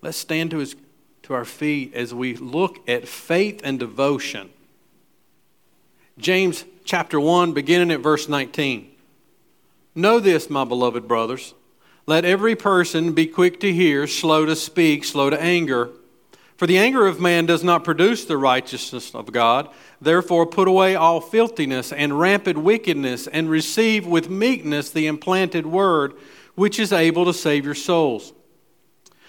Let's stand to, his, to our feet as we look at faith and devotion. James chapter 1, beginning at verse 19. Know this, my beloved brothers. Let every person be quick to hear, slow to speak, slow to anger. For the anger of man does not produce the righteousness of God. Therefore, put away all filthiness and rampant wickedness, and receive with meekness the implanted word, which is able to save your souls.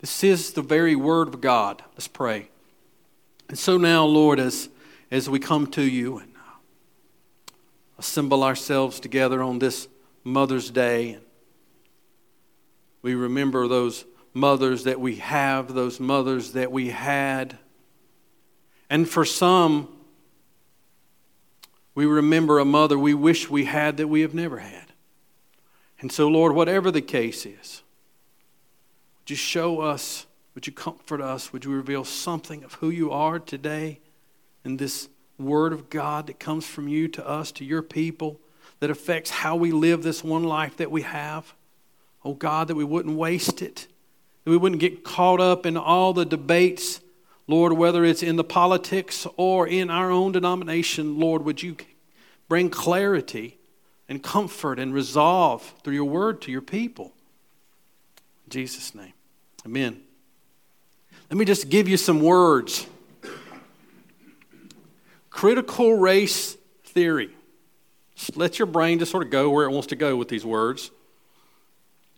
This is the very word of God. Let's pray. And so now, Lord, as, as we come to you and uh, assemble ourselves together on this Mother's Day, we remember those mothers that we have, those mothers that we had. And for some, we remember a mother we wish we had that we have never had. And so, Lord, whatever the case is, would you show us would you comfort us? Would you reveal something of who you are today in this word of God that comes from you to us, to your people, that affects how we live this one life that we have? Oh God, that we wouldn't waste it, that we wouldn't get caught up in all the debates, Lord, whether it's in the politics or in our own denomination. Lord, would you bring clarity and comfort and resolve through your word to your people? Jesus' name, amen. Let me just give you some words. Critical race theory. Just let your brain just sort of go where it wants to go with these words.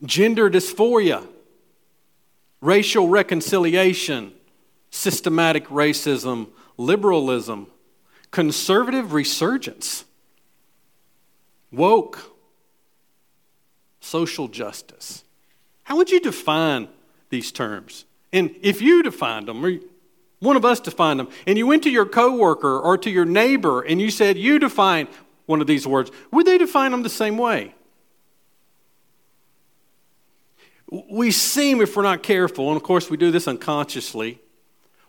Gender dysphoria, racial reconciliation, systematic racism, liberalism, conservative resurgence, woke, social justice. How would you define these terms? And if you defined them, or one of us defined them, and you went to your coworker or to your neighbor and you said, You define one of these words, would they define them the same way? We seem, if we're not careful, and of course we do this unconsciously,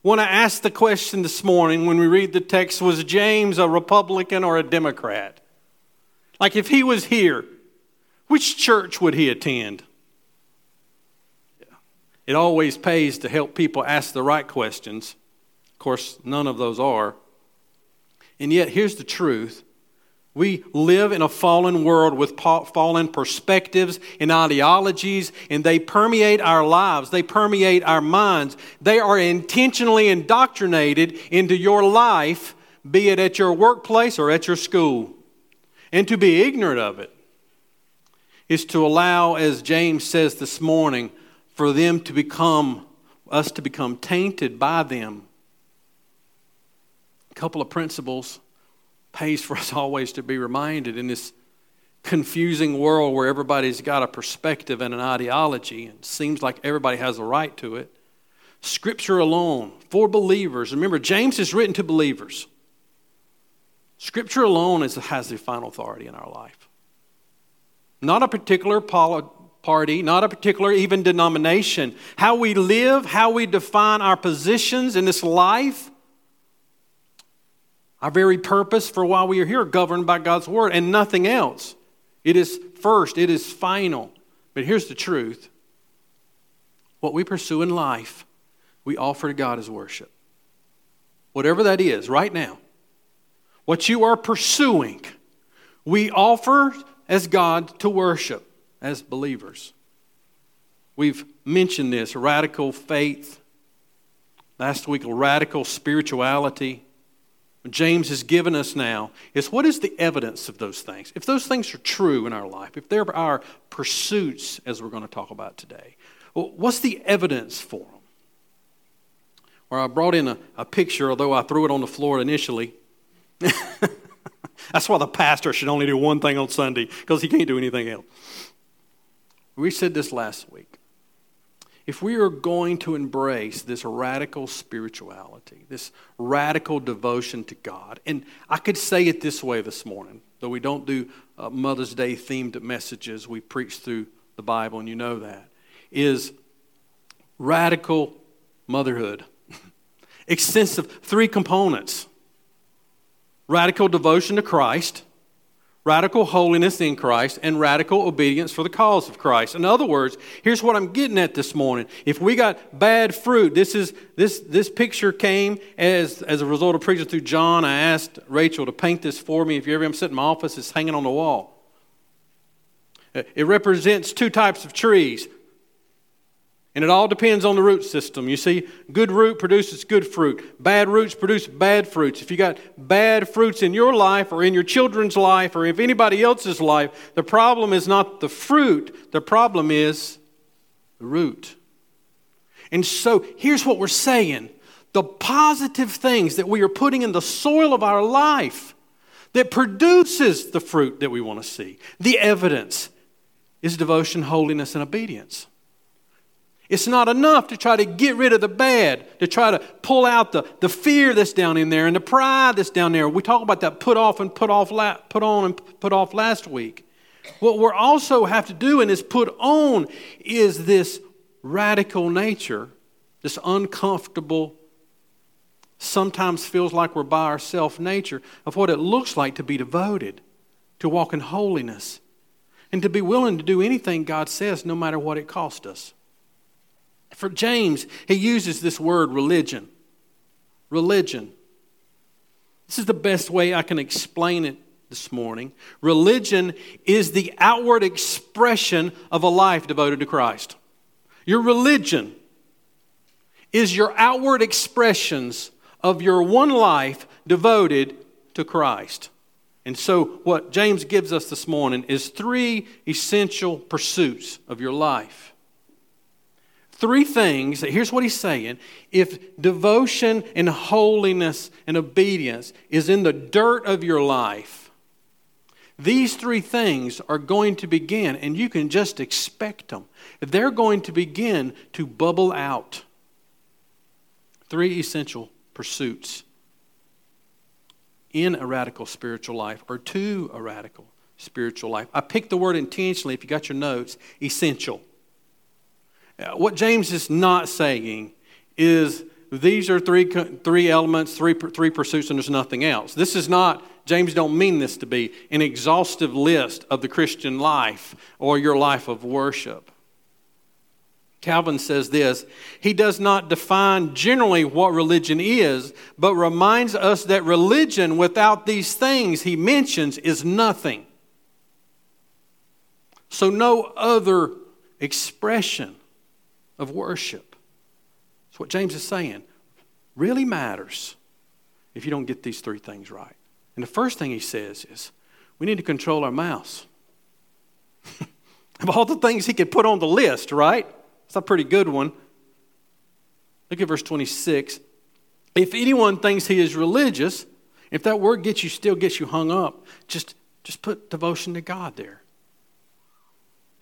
want to ask the question this morning when we read the text was James a Republican or a Democrat? Like if he was here, which church would he attend? It always pays to help people ask the right questions. Of course, none of those are. And yet, here's the truth we live in a fallen world with fallen perspectives and ideologies, and they permeate our lives. They permeate our minds. They are intentionally indoctrinated into your life, be it at your workplace or at your school. And to be ignorant of it is to allow, as James says this morning, for them to become, us to become tainted by them. A couple of principles pays for us always to be reminded in this confusing world where everybody's got a perspective and an ideology and seems like everybody has a right to it. Scripture alone for believers. Remember, James is written to believers. Scripture alone is, has the final authority in our life. Not a particular party, not a particular even denomination. How we live, how we define our positions in this life, our very purpose for why we are here, governed by God's word and nothing else. It is first, it is final. But here's the truth what we pursue in life, we offer to God as worship. Whatever that is, right now, what you are pursuing, we offer as God to worship as believers. We've mentioned this radical faith, last week, radical spirituality. James has given us now is what is the evidence of those things? If those things are true in our life, if they're our pursuits, as we're going to talk about today, what's the evidence for them? Or I brought in a, a picture, although I threw it on the floor initially. That's why the pastor should only do one thing on Sunday, because he can't do anything else. We said this last week if we are going to embrace this radical spirituality, this radical devotion to God, and I could say it this way this morning, though we don't do uh, Mother's Day themed messages, we preach through the Bible, and you know that, is radical motherhood. Extensive, three components radical devotion to Christ radical holiness in Christ, and radical obedience for the cause of Christ. In other words, here's what I'm getting at this morning. If we got bad fruit, this is this this picture came as as a result of preaching through John. I asked Rachel to paint this for me. If you ever I'm sitting in my office, it's hanging on the wall. It represents two types of trees and it all depends on the root system. You see, good root produces good fruit. Bad roots produce bad fruits. If you got bad fruits in your life or in your children's life or if anybody else's life, the problem is not the fruit, the problem is the root. And so here's what we're saying the positive things that we are putting in the soil of our life that produces the fruit that we want to see, the evidence, is devotion, holiness, and obedience. It's not enough to try to get rid of the bad, to try to pull out the, the fear that's down in there and the pride that's down there. We talk about that put off and put off, put on and put off last week. What we also have to do and is put on is this radical nature, this uncomfortable, sometimes feels like we're by ourselves nature of what it looks like to be devoted, to walk in holiness, and to be willing to do anything God says, no matter what it costs us. For James, he uses this word religion. Religion. This is the best way I can explain it this morning. Religion is the outward expression of a life devoted to Christ. Your religion is your outward expressions of your one life devoted to Christ. And so, what James gives us this morning is three essential pursuits of your life three things. Here's what he's saying. If devotion and holiness and obedience is in the dirt of your life, these three things are going to begin, and you can just expect them. They're going to begin to bubble out. Three essential pursuits in a radical spiritual life, or to a radical spiritual life. I picked the word intentionally, if you got your notes, essential. Uh, what James is not saying is these are three, three elements, three, three pursuits, and there's nothing else. This is not, James don't mean this to be an exhaustive list of the Christian life or your life of worship. Calvin says this He does not define generally what religion is, but reminds us that religion without these things he mentions is nothing. So, no other expression of worship. That's what James is saying. Really matters if you don't get these three things right. And the first thing he says is we need to control our mouths. of all the things he could put on the list, right? It's a pretty good one. Look at verse 26. If anyone thinks he is religious, if that word gets you still gets you hung up, just just put devotion to God there.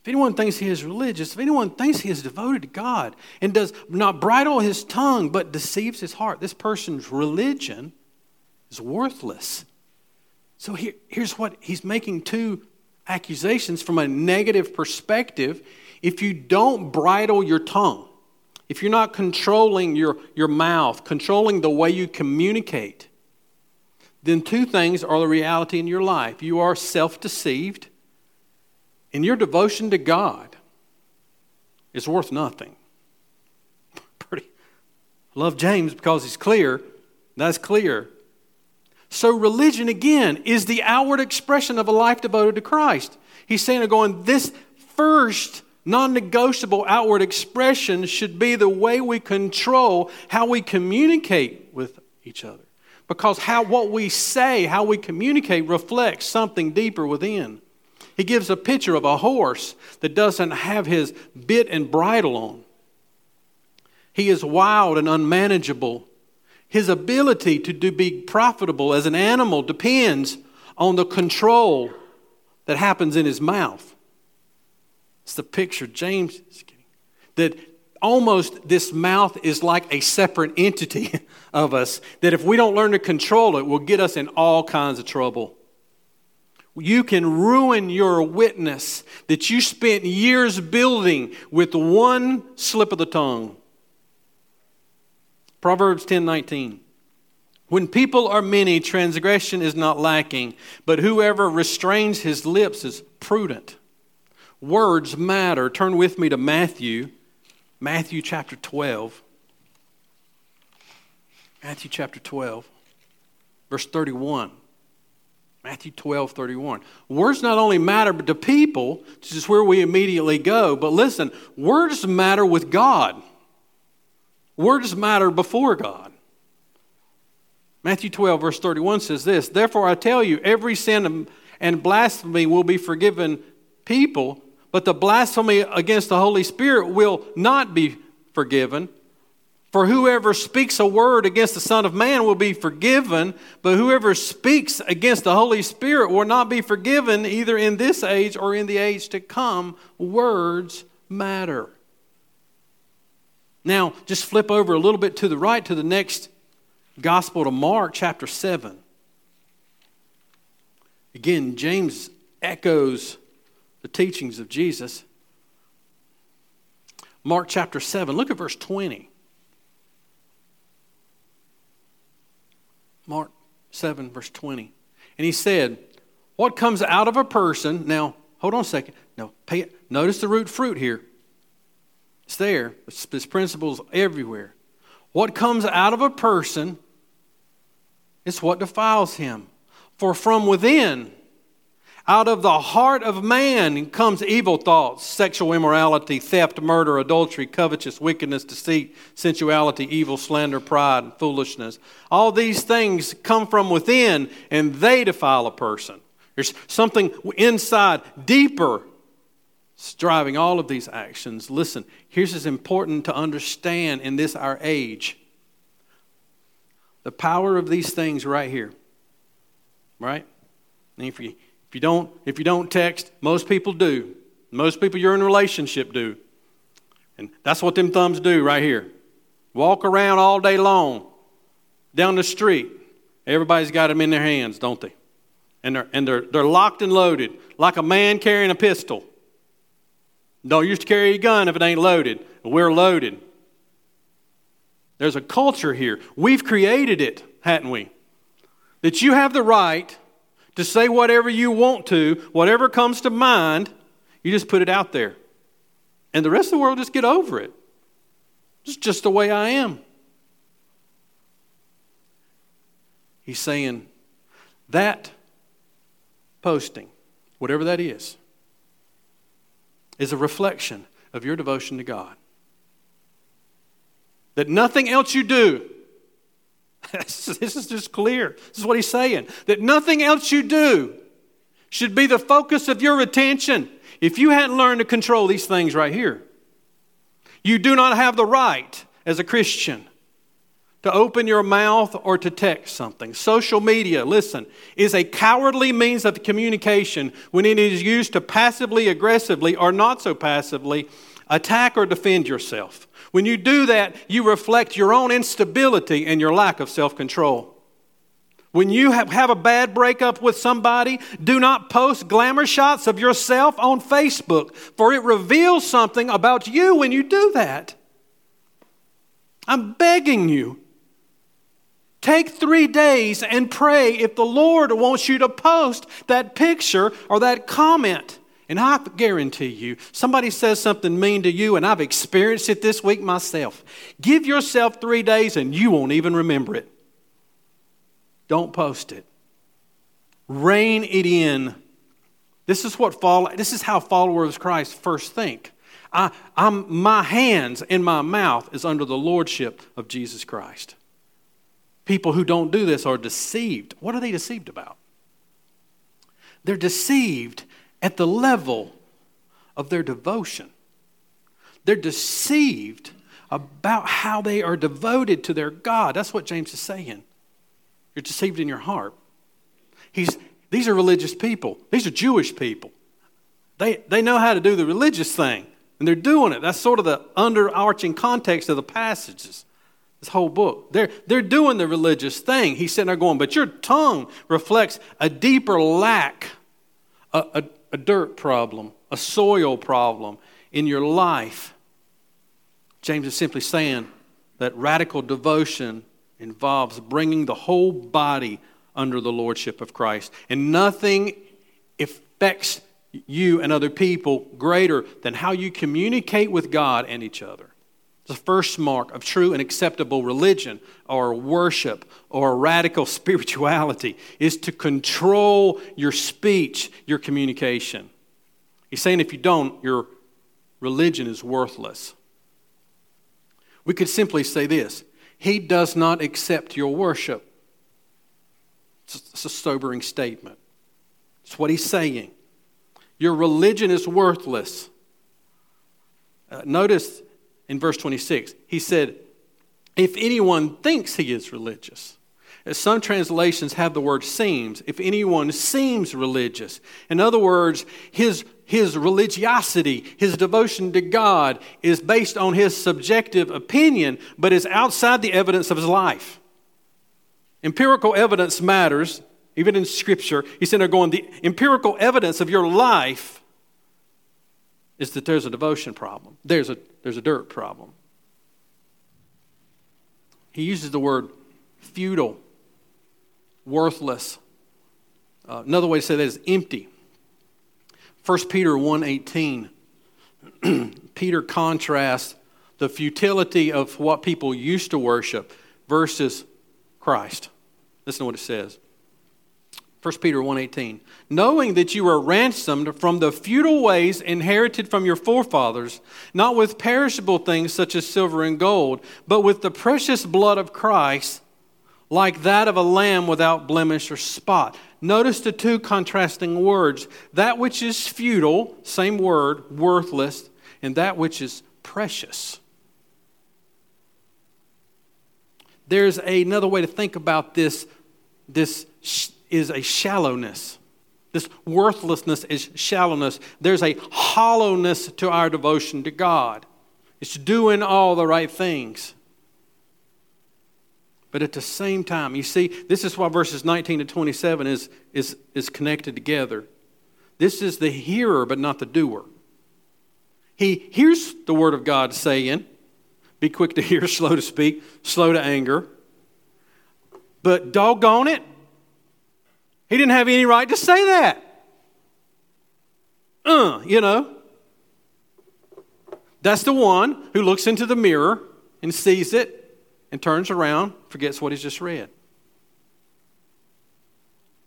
If anyone thinks he is religious, if anyone thinks he is devoted to God and does not bridle his tongue but deceives his heart, this person's religion is worthless. So here, here's what he's making two accusations from a negative perspective. If you don't bridle your tongue, if you're not controlling your, your mouth, controlling the way you communicate, then two things are the reality in your life. You are self deceived and your devotion to God is worth nothing. Pretty. Love James because he's clear. That's clear. So, religion, again, is the outward expression of a life devoted to Christ. He's saying, going, this first non negotiable outward expression should be the way we control how we communicate with each other. because how what we say, how we communicate reflects something deeper within. He gives a picture of a horse that doesn't have his bit and bridle on. He is wild and unmanageable. His ability to do, be profitable as an animal depends on the control that happens in his mouth. It's the picture James is getting. That almost this mouth is like a separate entity of us, that if we don't learn to control it, will get us in all kinds of trouble. You can ruin your witness that you spent years building with one slip of the tongue. Proverbs 10 19. When people are many, transgression is not lacking, but whoever restrains his lips is prudent. Words matter. Turn with me to Matthew, Matthew chapter 12. Matthew chapter 12, verse 31. Matthew 12, 31. Words not only matter to people, this is where we immediately go, but listen, words matter with God. Words matter before God. Matthew 12, verse 31 says this Therefore I tell you, every sin and blasphemy will be forgiven people, but the blasphemy against the Holy Spirit will not be forgiven. For whoever speaks a word against the Son of Man will be forgiven, but whoever speaks against the Holy Spirit will not be forgiven either in this age or in the age to come. Words matter. Now, just flip over a little bit to the right to the next Gospel to Mark, chapter 7. Again, James echoes the teachings of Jesus. Mark chapter 7, look at verse 20. Mark 7, verse 20. And he said, What comes out of a person, now, hold on a second. Now, pay, notice the root fruit here. It's there. This principle's everywhere. What comes out of a person is what defiles him. For from within, out of the heart of man comes evil thoughts, sexual immorality, theft, murder, adultery, covetous, wickedness, deceit, sensuality, evil, slander, pride, and foolishness. All these things come from within and they defile a person. There's something inside, deeper, driving all of these actions. Listen, here's what's important to understand in this our age the power of these things right here. Right? And if you if you don't, if you don't text, most people do. Most people you're in a relationship do. And that's what them thumbs do right here. Walk around all day long down the street. Everybody's got them in their hands, don't they? And they're, and they're, they're locked and loaded, like a man carrying a pistol. Don't used to carry a gun if it ain't loaded. We're loaded. There's a culture here. We've created it, hadn't we? That you have the right to say whatever you want to, whatever comes to mind, you just put it out there. And the rest of the world just get over it. It's just the way I am. He's saying that posting, whatever that is, is a reflection of your devotion to God. That nothing else you do this is just clear. This is what he's saying. That nothing else you do should be the focus of your attention. If you hadn't learned to control these things right here, you do not have the right as a Christian to open your mouth or to text something. Social media, listen, is a cowardly means of communication when it is used to passively, aggressively, or not so passively attack or defend yourself. When you do that, you reflect your own instability and your lack of self control. When you have, a bad breakup with somebody, do not post glamour shots of yourself on Facebook, for it reveals something about you when you do that. I'm begging you. Take three days and pray if the Lord wants you to post that picture or that comment. And I guarantee you, somebody says something mean to you, and I've experienced it this week myself. Give yourself three days and you won't even remember it. Don't post it. Rein it in. This is what follow, this is how followers of Christ first think. I, I'm, my hands and my mouth is under the lordship of Jesus Christ. people who don't do this are deceived. What are they deceived about? They're deceived at the level of their devotion. They're deceived about how they are devoted to their God. That's what James is saying. You're deceived in your heart. He's, these are religious people, these are Jewish people. They, they know how to do the religious thing, and they're doing it. That's sort of the underarching context of the passages. This whole book. They're, they're doing the religious thing. He's sitting there going, but your tongue reflects a deeper lack, a, a, a dirt problem, a soil problem in your life. James is simply saying that radical devotion involves bringing the whole body under the lordship of Christ. And nothing affects you and other people greater than how you communicate with God and each other. The first mark of true and acceptable religion or worship or radical spirituality is to control your speech, your communication. He's saying if you don't, your religion is worthless. We could simply say this He does not accept your worship. It's a sobering statement. It's what he's saying. Your religion is worthless. Uh, notice in verse 26, he said, If anyone thinks he is religious, as some translations have the word seems, if anyone seems religious. In other words, his, his religiosity, his devotion to God is based on his subjective opinion, but is outside the evidence of his life. Empirical evidence matters, even in Scripture. He's there going, the empirical evidence of your life is that there's a devotion problem, there's a, there's a dirt problem. He uses the word futile worthless. Uh, another way to say that is empty. 1 Peter 1:18. Peter contrasts the futility of what people used to worship versus Christ. Listen to what it says. 1 Peter 1:18 knowing that you are ransomed from the futile ways inherited from your forefathers not with perishable things such as silver and gold but with the precious blood of Christ like that of a lamb without blemish or spot. Notice the two contrasting words that which is futile, same word, worthless, and that which is precious. There's another way to think about this. This is a shallowness. This worthlessness is shallowness. There's a hollowness to our devotion to God. It's doing all the right things. But at the same time, you see, this is why verses 19 to 27 is, is, is connected together. This is the hearer, but not the doer. He hears the word of God saying, Be quick to hear, slow to speak, slow to anger. But doggone it, he didn't have any right to say that. Uh, you know. That's the one who looks into the mirror and sees it and turns around, forgets what he's just read.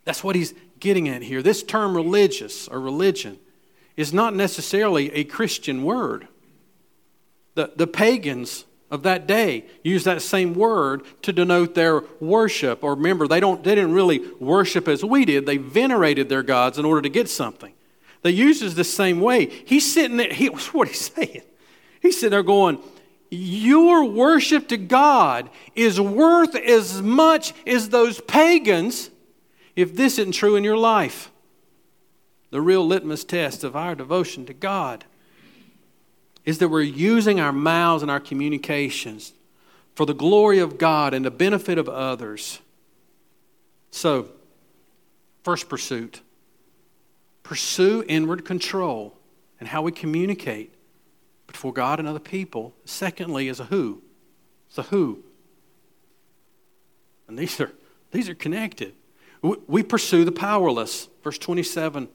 That's what he's getting at here. This term religious or religion is not necessarily a Christian word. The, the pagans of that day use that same word to denote their worship. Or remember, they, don't, they didn't really worship as we did, they venerated their gods in order to get something. They uses the same way. He's sitting there, he, what he's saying. He's sitting there going, your worship to God is worth as much as those pagans if this isn't true in your life. The real litmus test of our devotion to God is that we're using our mouths and our communications for the glory of God and the benefit of others. So, first pursuit pursue inward control and how we communicate before God and other people. Secondly, is a who. It's a who. And these are, these are connected. We pursue the powerless. Verse 27.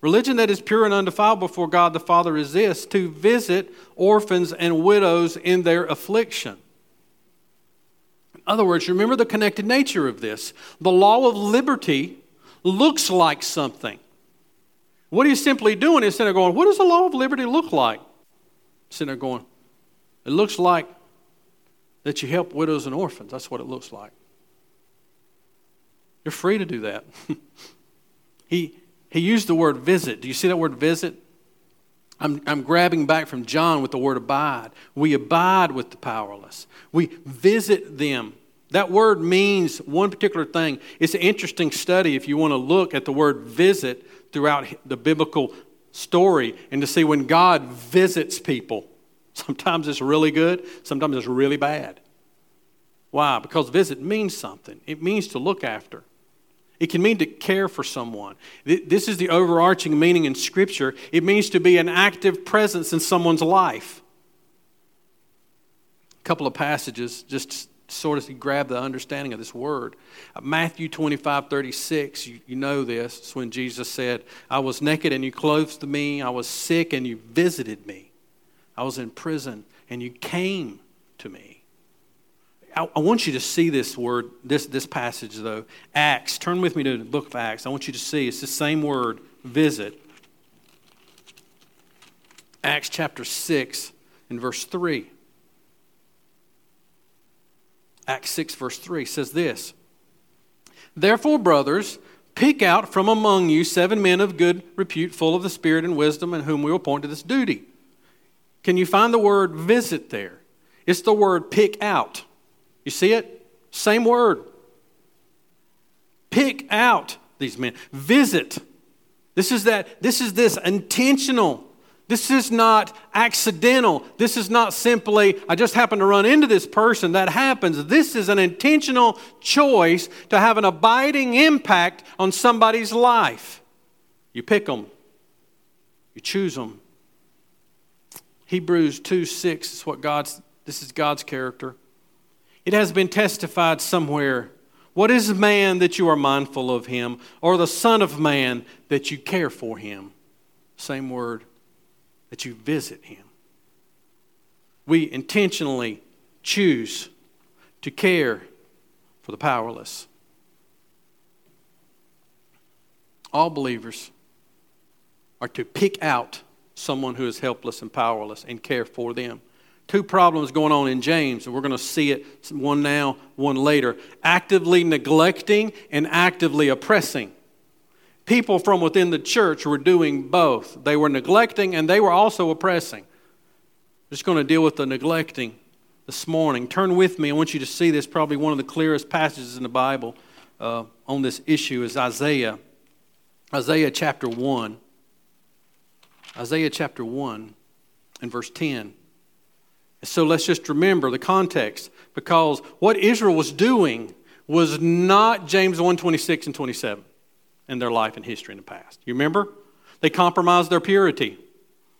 Religion that is pure and undefiled before God the Father is this to visit orphans and widows in their affliction. In other words, remember the connected nature of this. The law of liberty looks like something. What he's simply doing is sitting there going, What does the law of liberty look like? sitting there going, it looks like that you help widows and orphans. That's what it looks like. You're free to do that. he, he used the word visit. Do you see that word visit? I'm, I'm grabbing back from John with the word abide. We abide with the powerless, we visit them. That word means one particular thing. It's an interesting study if you want to look at the word visit throughout the biblical story and to see when God visits people. Sometimes it's really good, sometimes it's really bad. Why? Because visit means something, it means to look after. It can mean to care for someone. This is the overarching meaning in Scripture. It means to be an active presence in someone's life. A couple of passages just sort of grab the understanding of this word. Uh, Matthew 25, 36, you, you know this. It's when Jesus said, I was naked and you clothed me. I was sick and you visited me. I was in prison and you came to me. I, I want you to see this word, this, this passage though. Acts. Turn with me to the book of Acts. I want you to see it's the same word, visit. Acts chapter 6 and verse 3. Acts 6, verse 3 says this Therefore, brothers, pick out from among you seven men of good repute, full of the Spirit and wisdom, and whom we will appoint to this duty. Can you find the word visit there? It's the word pick out. You see it? Same word. Pick out these men. Visit. This is that this is this intentional. This is not accidental. This is not simply I just happened to run into this person that happens. This is an intentional choice to have an abiding impact on somebody's life. You pick them. You choose them. Hebrews 2 6 is what God's this is God's character. It has been testified somewhere. What is man that you are mindful of him, or the Son of Man that you care for him? Same word, that you visit him. We intentionally choose to care for the powerless. All believers are to pick out someone who is helpless and powerless and care for them two problems going on in James, and we're going to see it one now, one later actively neglecting and actively oppressing. People from within the church were doing both. They were neglecting and they were also oppressing. I'm just going to deal with the neglecting this morning. Turn with me. I want you to see this, probably one of the clearest passages in the Bible uh, on this issue is Isaiah. Isaiah chapter 1. Isaiah chapter 1 and verse 10. So let's just remember the context because what Israel was doing was not James 1 26 and 27 in their life and history in the past. You remember? They compromised their purity.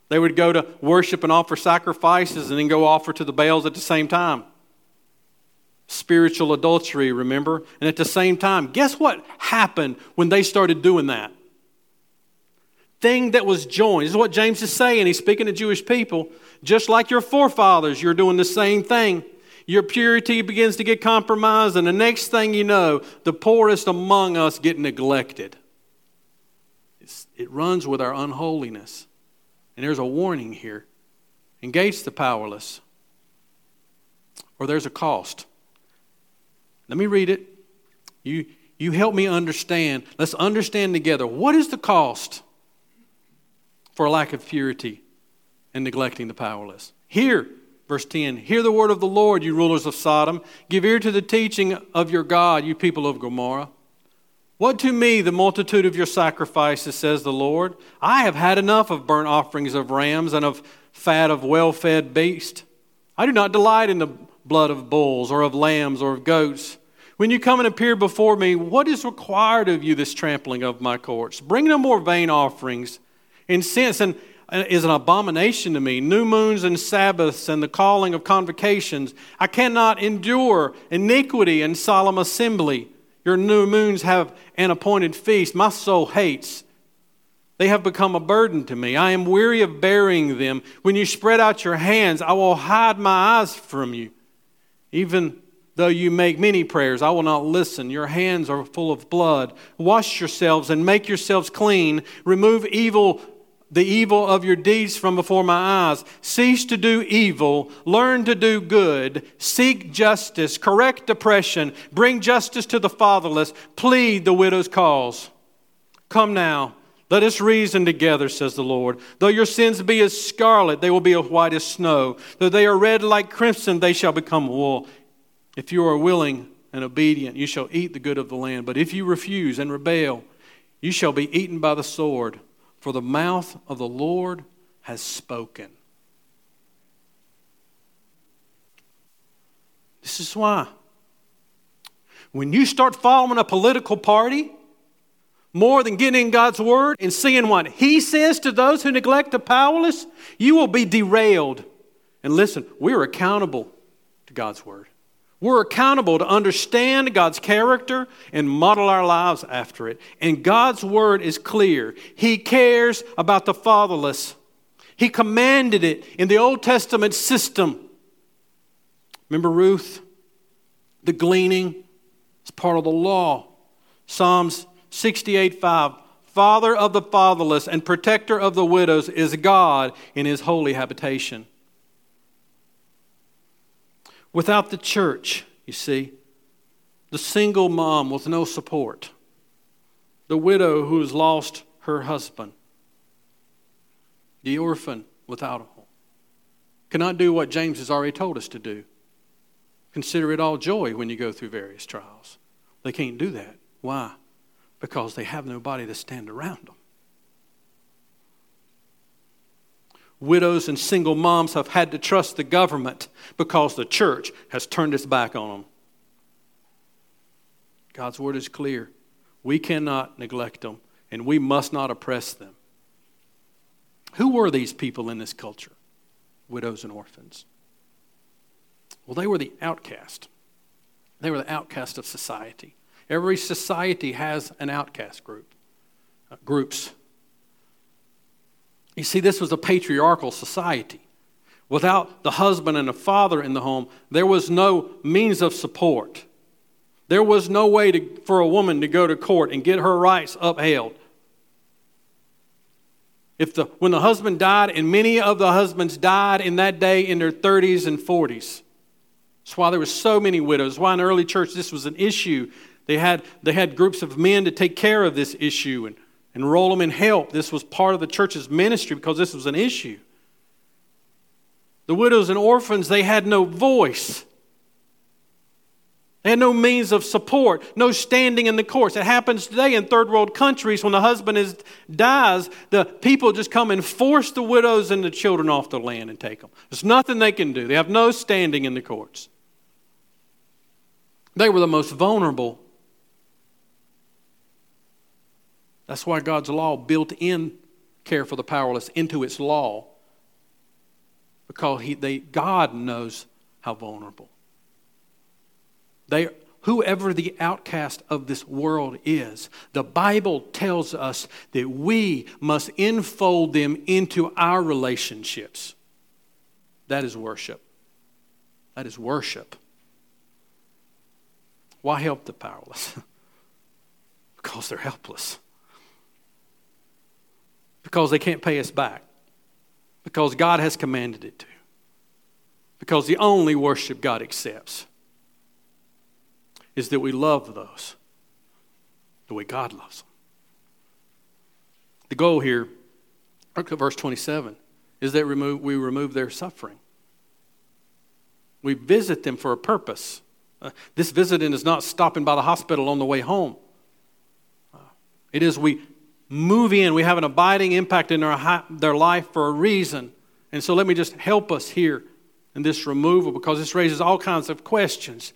They would go to worship and offer sacrifices and then go offer to the Baals at the same time. Spiritual adultery, remember? And at the same time, guess what happened when they started doing that? Thing that was joined. This is what James is saying. He's speaking to Jewish people. Just like your forefathers, you're doing the same thing. Your purity begins to get compromised, and the next thing you know, the poorest among us get neglected. It's, it runs with our unholiness. And there's a warning here engage the powerless, or there's a cost. Let me read it. You, you help me understand. Let's understand together. What is the cost? For lack of purity and neglecting the powerless. Hear, verse 10, hear the word of the Lord, you rulers of Sodom. Give ear to the teaching of your God, you people of Gomorrah. What to me the multitude of your sacrifices, says the Lord? I have had enough of burnt offerings of rams and of fat of well fed beasts. I do not delight in the blood of bulls or of lambs or of goats. When you come and appear before me, what is required of you this trampling of my courts? Bring no more vain offerings Incense and uh, is an abomination to me. New moons and Sabbaths and the calling of convocations. I cannot endure iniquity and solemn assembly. Your new moons have an appointed feast. My soul hates. They have become a burden to me. I am weary of bearing them. When you spread out your hands, I will hide my eyes from you. Even though you make many prayers, I will not listen. Your hands are full of blood. Wash yourselves and make yourselves clean. Remove evil the evil of your deeds from before my eyes. Cease to do evil, learn to do good, seek justice, correct oppression, bring justice to the fatherless, plead the widow's cause. Come now, let us reason together, says the Lord. Though your sins be as scarlet, they will be as white as snow. Though they are red like crimson, they shall become wool. If you are willing and obedient, you shall eat the good of the land. But if you refuse and rebel, you shall be eaten by the sword for the mouth of the Lord has spoken. This is why. When you start following a political party, more than getting in God's word and seeing what He says to those who neglect the powerless, you will be derailed. And listen, we're accountable to God's word. We're accountable to understand God's character and model our lives after it. And God's word is clear. He cares about the fatherless. He commanded it in the Old Testament system. Remember Ruth? The gleaning is part of the law. Psalms 68 5. Father of the fatherless and protector of the widows is God in his holy habitation. Without the church, you see, the single mom with no support, the widow who has lost her husband, the orphan without a home, cannot do what James has already told us to do. Consider it all joy when you go through various trials. They can't do that. Why? Because they have nobody to stand around them. Widows and single moms have had to trust the government because the church has turned its back on them. God's word is clear. We cannot neglect them, and we must not oppress them. Who were these people in this culture? Widows and orphans. Well, they were the outcast. They were the outcast of society. Every society has an outcast group, uh, groups. You see, this was a patriarchal society. Without the husband and the father in the home, there was no means of support. There was no way to, for a woman to go to court and get her rights upheld. If the, when the husband died, and many of the husbands died in that day in their 30s and 40s. That's why there were so many widows. Why in the early church this was an issue. They had, they had groups of men to take care of this issue. And enroll them in help. This was part of the church's ministry because this was an issue. The widows and orphans, they had no voice. They had no means of support, no standing in the courts. It happens today in third world countries when the husband is, dies, the people just come and force the widows and the children off the land and take them. There's nothing they can do. They have no standing in the courts. They were the most vulnerable That's why God's law built in care for the powerless into its law. Because he, they, God knows how vulnerable. They, whoever the outcast of this world is, the Bible tells us that we must enfold them into our relationships. That is worship. That is worship. Why help the powerless? because they're helpless because they can't pay us back, because God has commanded it to, because the only worship God accepts is that we love those the way God loves them. The goal here, look at verse 27, is that we remove their suffering. We visit them for a purpose. Uh, this visiting is not stopping by the hospital on the way home. Uh, it is we move in. We have an abiding impact in their, their life for a reason. And so let me just help us here in this removal because this raises all kinds of questions.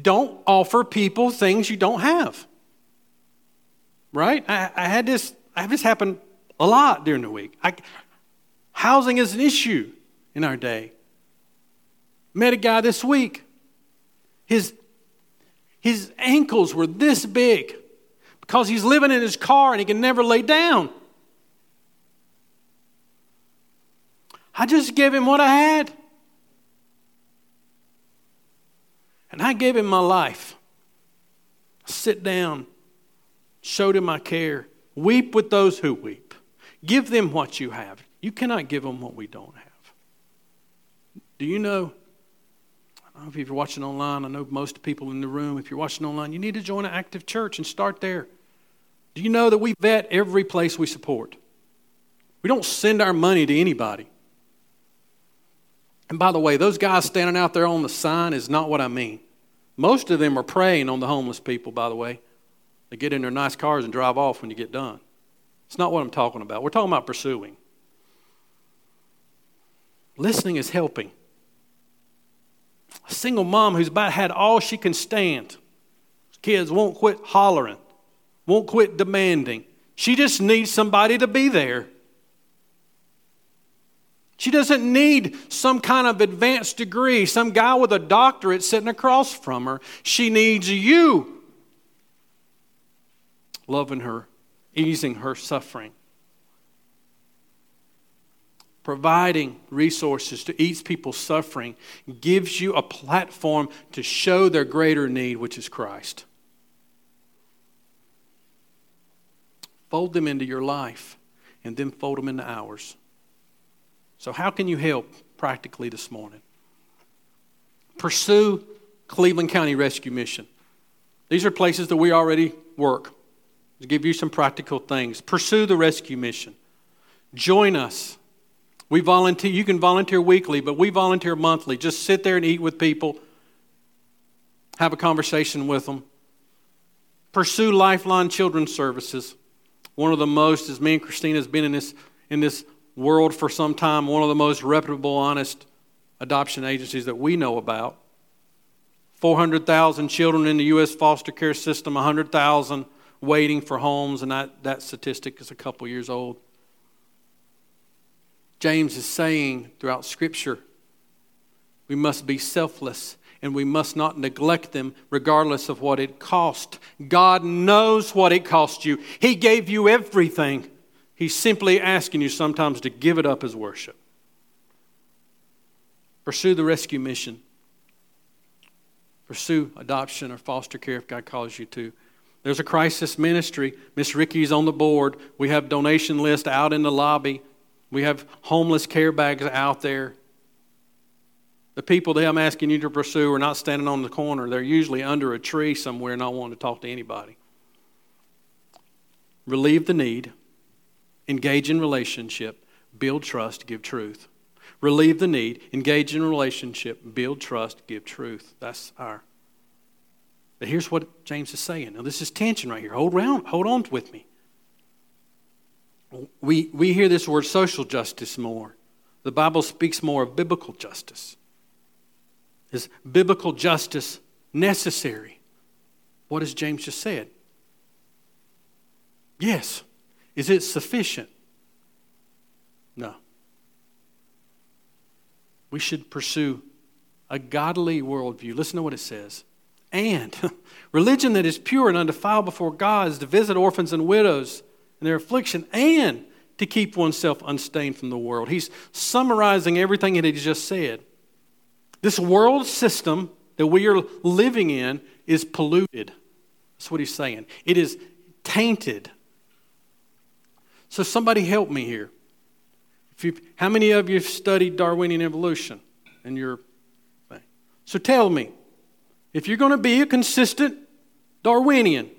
Don't offer people things you don't have. Right? I, I had this, I have this happen a lot during the week. I, housing is an issue in our day. Met a guy this week. His, his ankles were this big because he's living in his car and he can never lay down. I just gave him what I had. And I gave him my life. Sit down, showed him my care. Weep with those who weep. Give them what you have. You cannot give them what we don't have. Do you know? I don't know if you're watching online. I know most people in the room, if you're watching online, you need to join an active church and start there. Do you know that we vet every place we support? We don't send our money to anybody. And by the way, those guys standing out there on the sign is not what I mean. Most of them are preying on the homeless people, by the way. They get in their nice cars and drive off when you get done. It's not what I'm talking about. We're talking about pursuing. Listening is helping. A single mom who's about had all she can stand. Kids won't quit hollering, won't quit demanding. She just needs somebody to be there. She doesn't need some kind of advanced degree, some guy with a doctorate sitting across from her. She needs you loving her, easing her suffering, providing resources to ease people's suffering gives you a platform to show their greater need, which is Christ. Fold them into your life and then fold them into ours. So, how can you help practically this morning? Pursue Cleveland County Rescue Mission. These are places that we already work. To give you some practical things. Pursue the rescue mission. Join us. We volunteer, you can volunteer weekly, but we volunteer monthly. Just sit there and eat with people, have a conversation with them. Pursue Lifeline Children's Services. One of the most, as me and Christina has been in this, in this world for some time, one of the most reputable, honest adoption agencies that we know about. 400,000 children in the U.S. foster care system, 100,000 waiting for homes, and that, that statistic is a couple years old. James is saying throughout Scripture, we must be selfless and we must not neglect them regardless of what it cost. God knows what it cost you, He gave you everything. He's simply asking you sometimes to give it up as worship. Pursue the rescue mission. Pursue adoption or foster care if God calls you to. There's a crisis ministry. Miss Ricky's on the board. We have donation list out in the lobby. We have homeless care bags out there. The people that I'm asking you to pursue are not standing on the corner. They're usually under a tree somewhere not wanting to talk to anybody. Relieve the need engage in relationship, build trust, give truth. Relieve the need, engage in relationship, build trust, give truth. That's our. But here's what James is saying. Now, this is tension right here. Hold around, hold on with me. We, we hear this word social justice more. The Bible speaks more of biblical justice. Is biblical justice necessary? What has James just said? Yes. Is it sufficient? No. We should pursue a godly worldview. Listen to what it says. And religion that is pure and undefiled before God is to visit orphans and widows in their affliction and to keep oneself unstained from the world. He's summarizing everything that he just said. This world system that we are living in is polluted. That's what he's saying. It is tainted so somebody help me here. how many of you have studied Darwinian evolution in your thing? So tell me, if you're going to be a consistent Darwinian,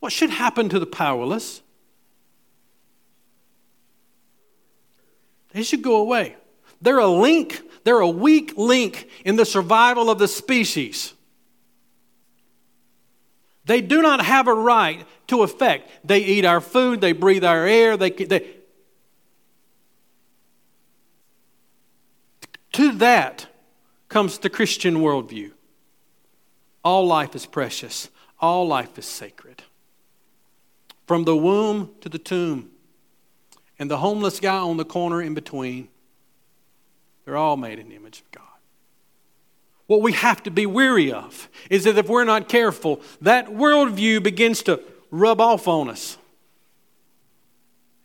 what should happen to the powerless? They should go away. They're a link, they're a weak link in the survival of the species. They do not have a right to affect. They eat our food, they breathe our air, they, they To that comes the Christian worldview. All life is precious, all life is sacred. From the womb to the tomb, and the homeless guy on the corner in between, they're all made in the image of God. What we have to be weary of is that if we're not careful, that worldview begins to rub off on us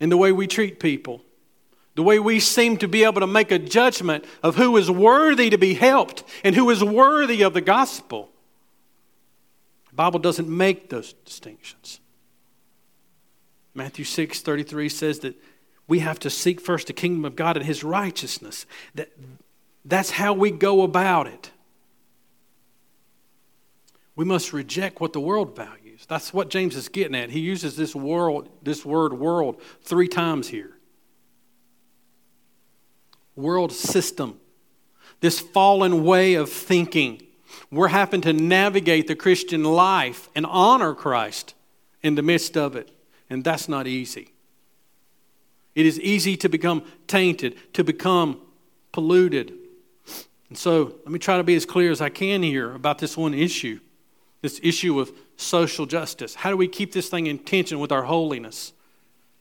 in the way we treat people, the way we seem to be able to make a judgment of who is worthy to be helped and who is worthy of the gospel. The Bible doesn't make those distinctions. Matthew 6 33 says that we have to seek first the kingdom of God and his righteousness. That, that's how we go about it. We must reject what the world values. That's what James is getting at. He uses this world, this word world three times here. World system. This fallen way of thinking. We're having to navigate the Christian life and honor Christ in the midst of it. And that's not easy. It is easy to become tainted, to become polluted. And so let me try to be as clear as I can here about this one issue this issue of social justice. How do we keep this thing in tension with our holiness?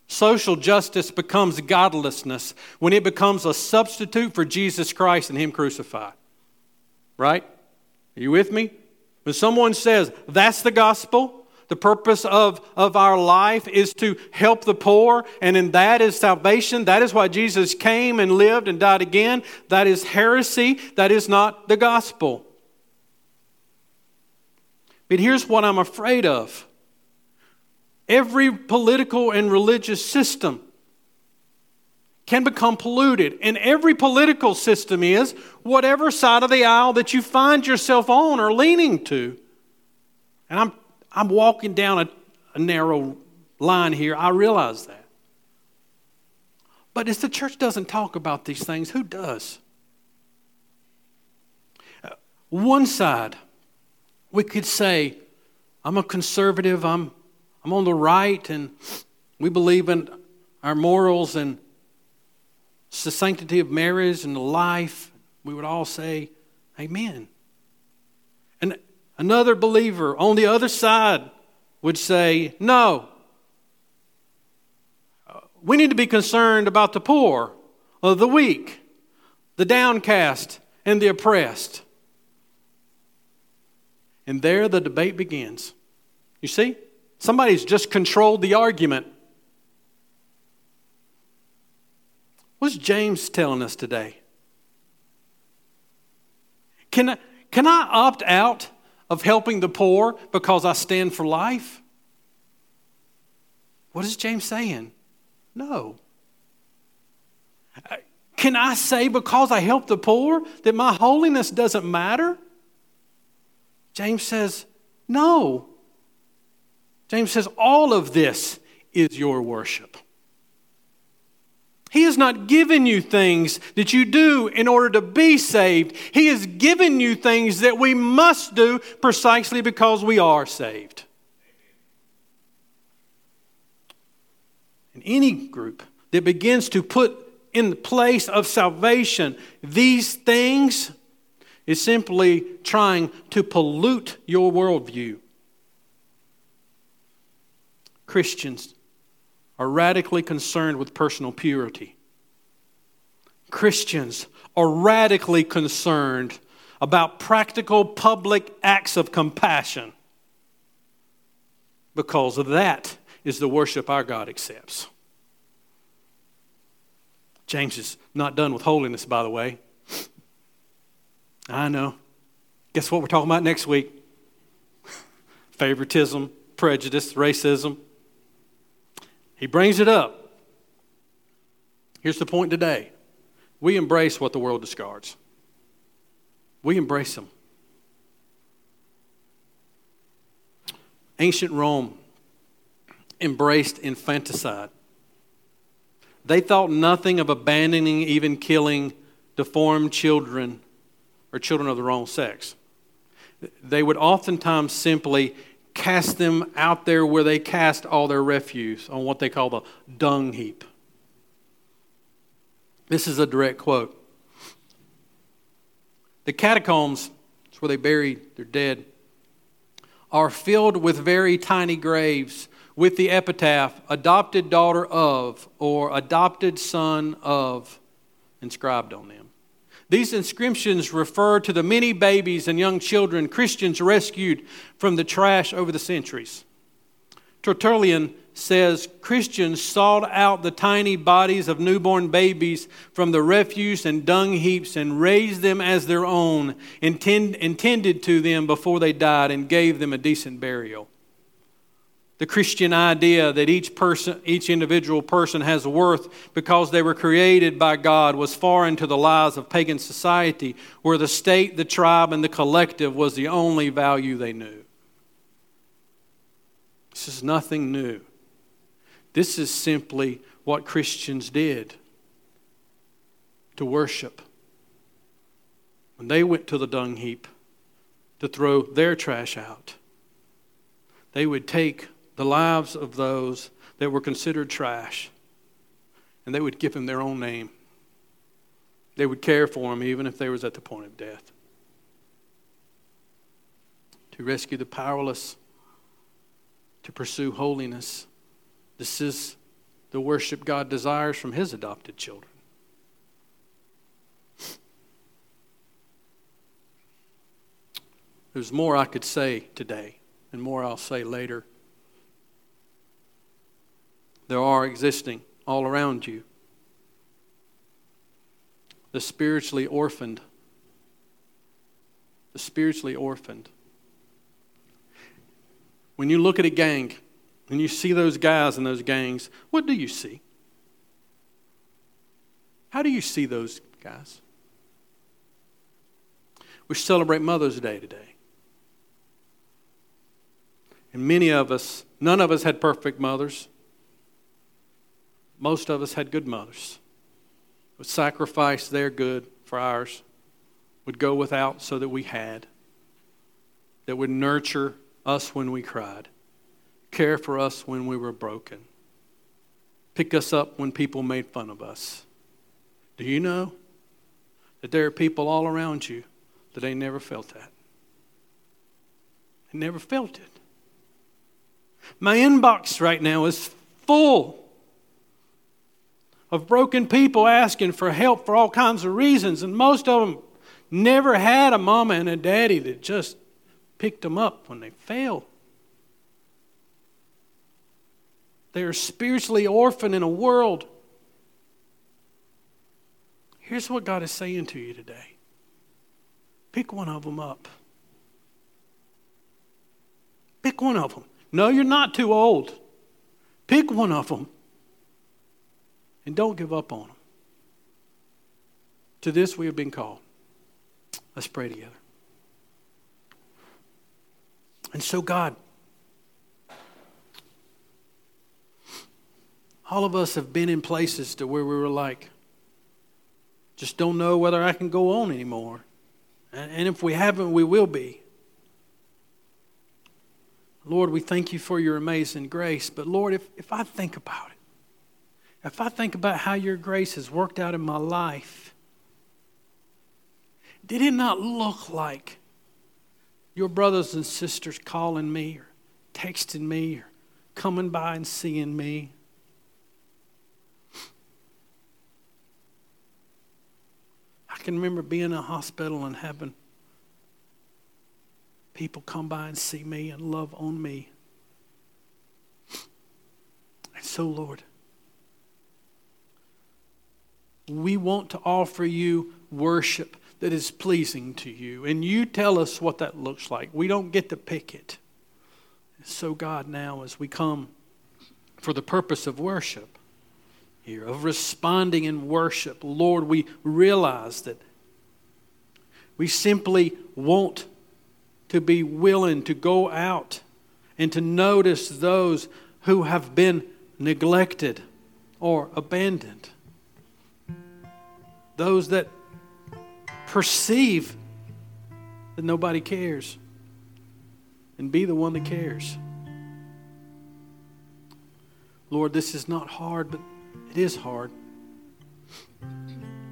Social justice becomes godlessness when it becomes a substitute for Jesus Christ and Him crucified. Right? Are you with me? When someone says that's the gospel, the purpose of, of our life is to help the poor, and in that is salvation. That is why Jesus came and lived and died again. That is heresy. That is not the gospel. But here's what I'm afraid of every political and religious system can become polluted. And every political system is whatever side of the aisle that you find yourself on or leaning to. And I'm I'm walking down a, a narrow line here. I realize that. But if the church doesn't talk about these things, who does? Uh, one side, we could say, I'm a conservative, I'm, I'm on the right, and we believe in our morals and the sanctity of marriage and life. We would all say, Amen. And Another believer on the other side would say, No. We need to be concerned about the poor, or the weak, the downcast, and the oppressed. And there the debate begins. You see? Somebody's just controlled the argument. What's James telling us today? Can can I opt out of helping the poor because I stand for life? What is James saying? No. Uh, can I say because I help the poor that my holiness doesn't matter? James says, no. James says, all of this is your worship. He has not given you things that you do in order to be saved. He has given you things that we must do precisely because we are saved. In any group that begins to put in the place of salvation these things is simply trying to pollute your worldview. Christians are radically concerned with personal purity. Christians are radically concerned about practical public acts of compassion because that is the worship our God accepts. James is not done with holiness, by the way. I know. Guess what we're talking about next week? Favoritism, prejudice, racism. He brings it up. Here's the point today we embrace what the world discards, we embrace them. Ancient Rome embraced infanticide. They thought nothing of abandoning, even killing deformed children or children of the wrong sex. They would oftentimes simply cast them out there where they cast all their refuse on what they call the dung heap. This is a direct quote. The catacombs, that's where they buried their dead, are filled with very tiny graves with the epitaph, adopted daughter of, or adopted son of, inscribed on them. These inscriptions refer to the many babies and young children Christians rescued from the trash over the centuries. Tertullian says Christians sought out the tiny bodies of newborn babies from the refuse and dung heaps and raised them as their own, intend, intended to them before they died, and gave them a decent burial. The Christian idea that each person, each individual person has worth because they were created by God was foreign to the lies of pagan society, where the state, the tribe, and the collective was the only value they knew. This is nothing new. This is simply what Christians did to worship. When they went to the dung heap to throw their trash out, they would take the lives of those that were considered trash, and they would give him their own name. They would care for him even if they was at the point of death. To rescue the powerless, to pursue holiness. This is the worship God desires from his adopted children. There's more I could say today, and more I'll say later there are existing all around you. The spiritually orphaned. The spiritually orphaned. When you look at a gang and you see those guys in those gangs, what do you see? How do you see those guys? We celebrate Mother's Day today. And many of us, none of us had perfect mothers most of us had good mothers, would sacrifice their good for ours, would go without so that we had, that would nurture us when we cried, care for us when we were broken, pick us up when people made fun of us. Do you know that there are people all around you that they never felt that? They never felt it. My inbox right now is full of broken people asking for help for all kinds of reasons, and most of them never had a mama and a daddy that just picked them up when they failed. They are spiritually orphaned in a world. Here's what God is saying to you today pick one of them up. Pick one of them. No, you're not too old. Pick one of them and don't give up on them. To this we have been called. Let's pray together. And so, God, all of us have been in places to where we were like, just don't know whether I can go on anymore. And if we haven't, we will be. Lord, we thank you for your amazing grace. But Lord, if, if I think about it, if I think about how your grace has worked out in my life, did it not look like your brothers and sisters calling me or texting me or coming by and seeing me? I can remember being in a hospital and having people come by and see me and love on me. And so, Lord, we want to offer you worship that is pleasing to you. And you tell us what that looks like. We don't get to pick it. So, God, now as we come for the purpose of worship here, of responding in worship, Lord, we realize that we simply want to be willing to go out and to notice those who have been neglected or abandoned those that perceive that nobody cares and be the one that cares. Lord, this is not hard, but it is hard.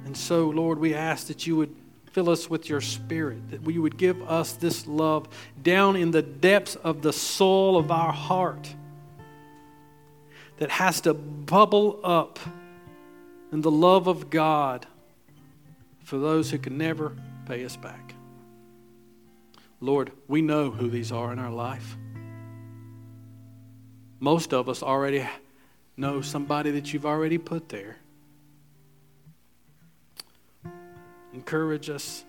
And so, Lord, we ask that you would fill us with your spirit, that we would give us this love down in the depths of the soul of our heart that has to bubble up in the love of God for those who can never pay us back. Lord, we know who these are in our life. Most of us already know somebody that you've already put there. Encourage us,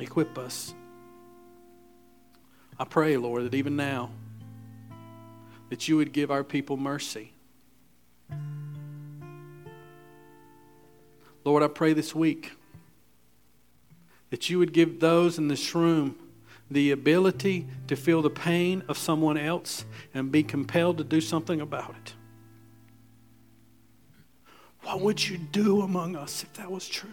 equip us. I pray, Lord, that even now, that you would give our people mercy. Lord, I pray this week that you would give those in this room the ability to feel the pain of someone else and be compelled to do something about it. What would you do among us if that was true?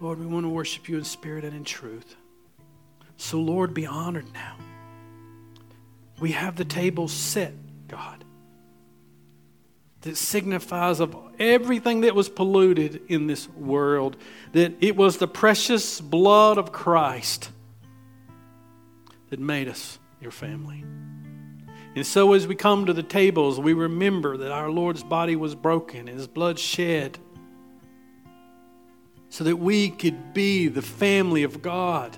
Lord, we want to worship you in spirit and in truth. So, Lord, be honored now. We have the table set, God, that signifies of everything that was polluted in this world, that it was the precious blood of Christ that made us your family. And so, as we come to the tables, we remember that our Lord's body was broken and his blood shed so that we could be the family of God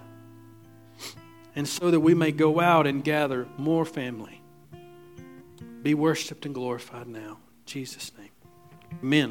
and so that we may go out and gather more family. Be worshiped and glorified now. Jesus' name. Amen.